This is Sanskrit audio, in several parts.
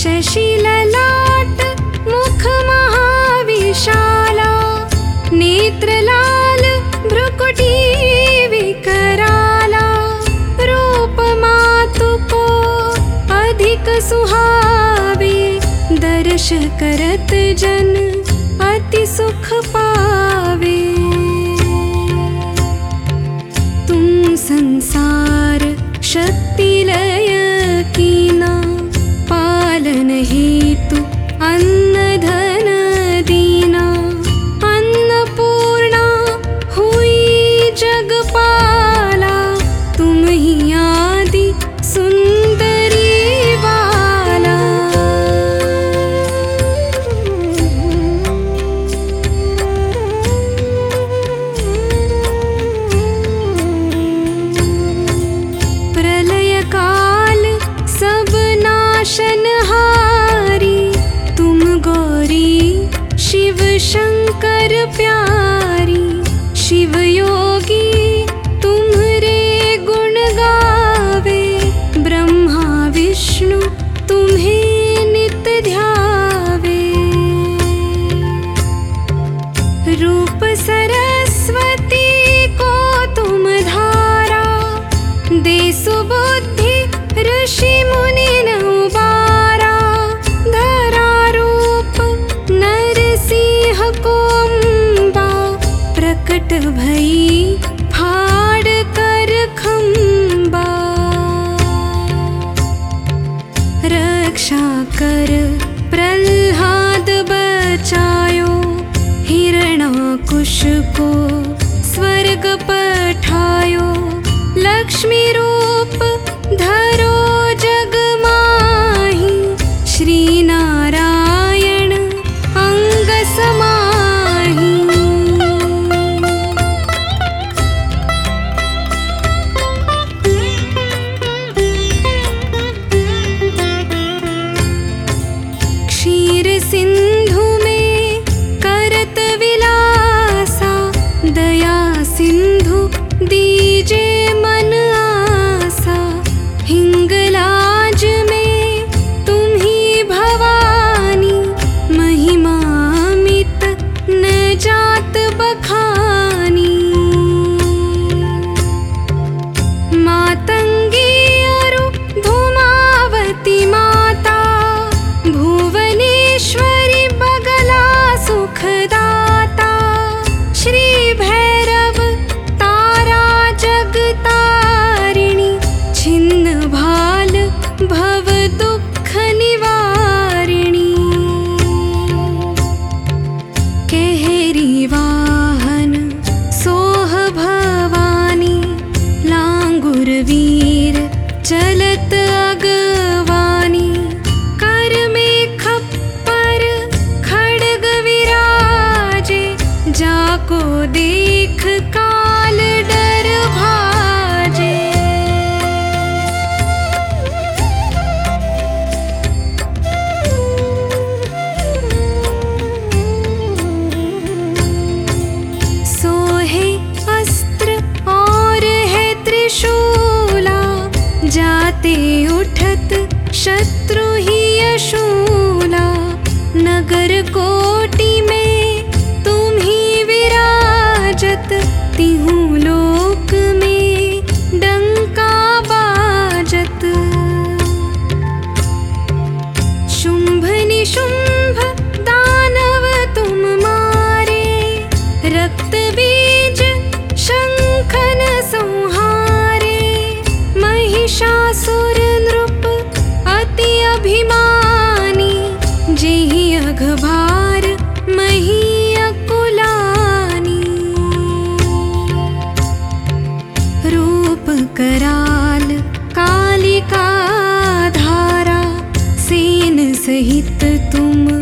शशील महाविशाला नेत्रलाल भ्रुकुटी विकराला विकरा अधिक सुहावे दर्श करत जन अति सुख पावे। तुम संसार शक्ति लय कीना पालन हेतु अन् प्यारी शिवयो कर प्रह्लाद बचायो हिरणा कुश को। jaga शत्रु हि यशूला नगर को ल कालिका धारा सेन सहित तुम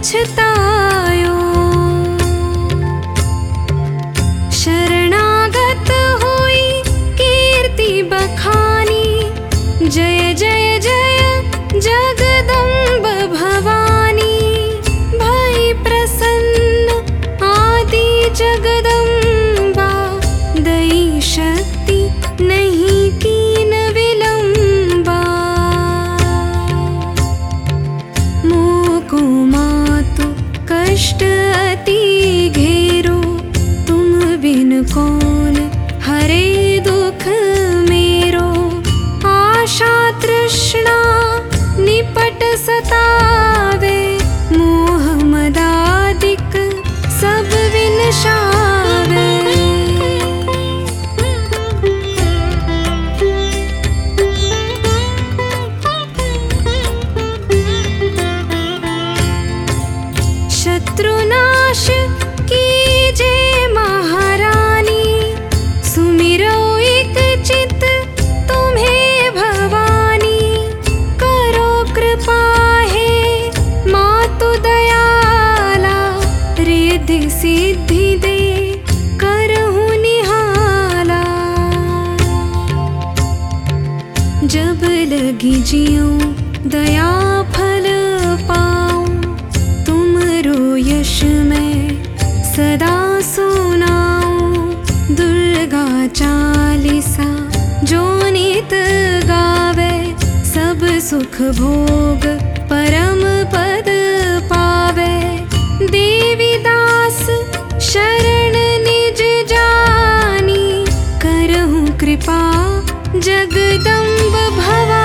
멈추다 शत्रुनाश की सिद्धि दे करहु निहाला। जब लगी जियो दया फल पाऊं पा यश मे सदा सुनाऊं। दुर्गा चालीसा जो नित गावे सब सुख भोग परम पद जगदम्ब भवा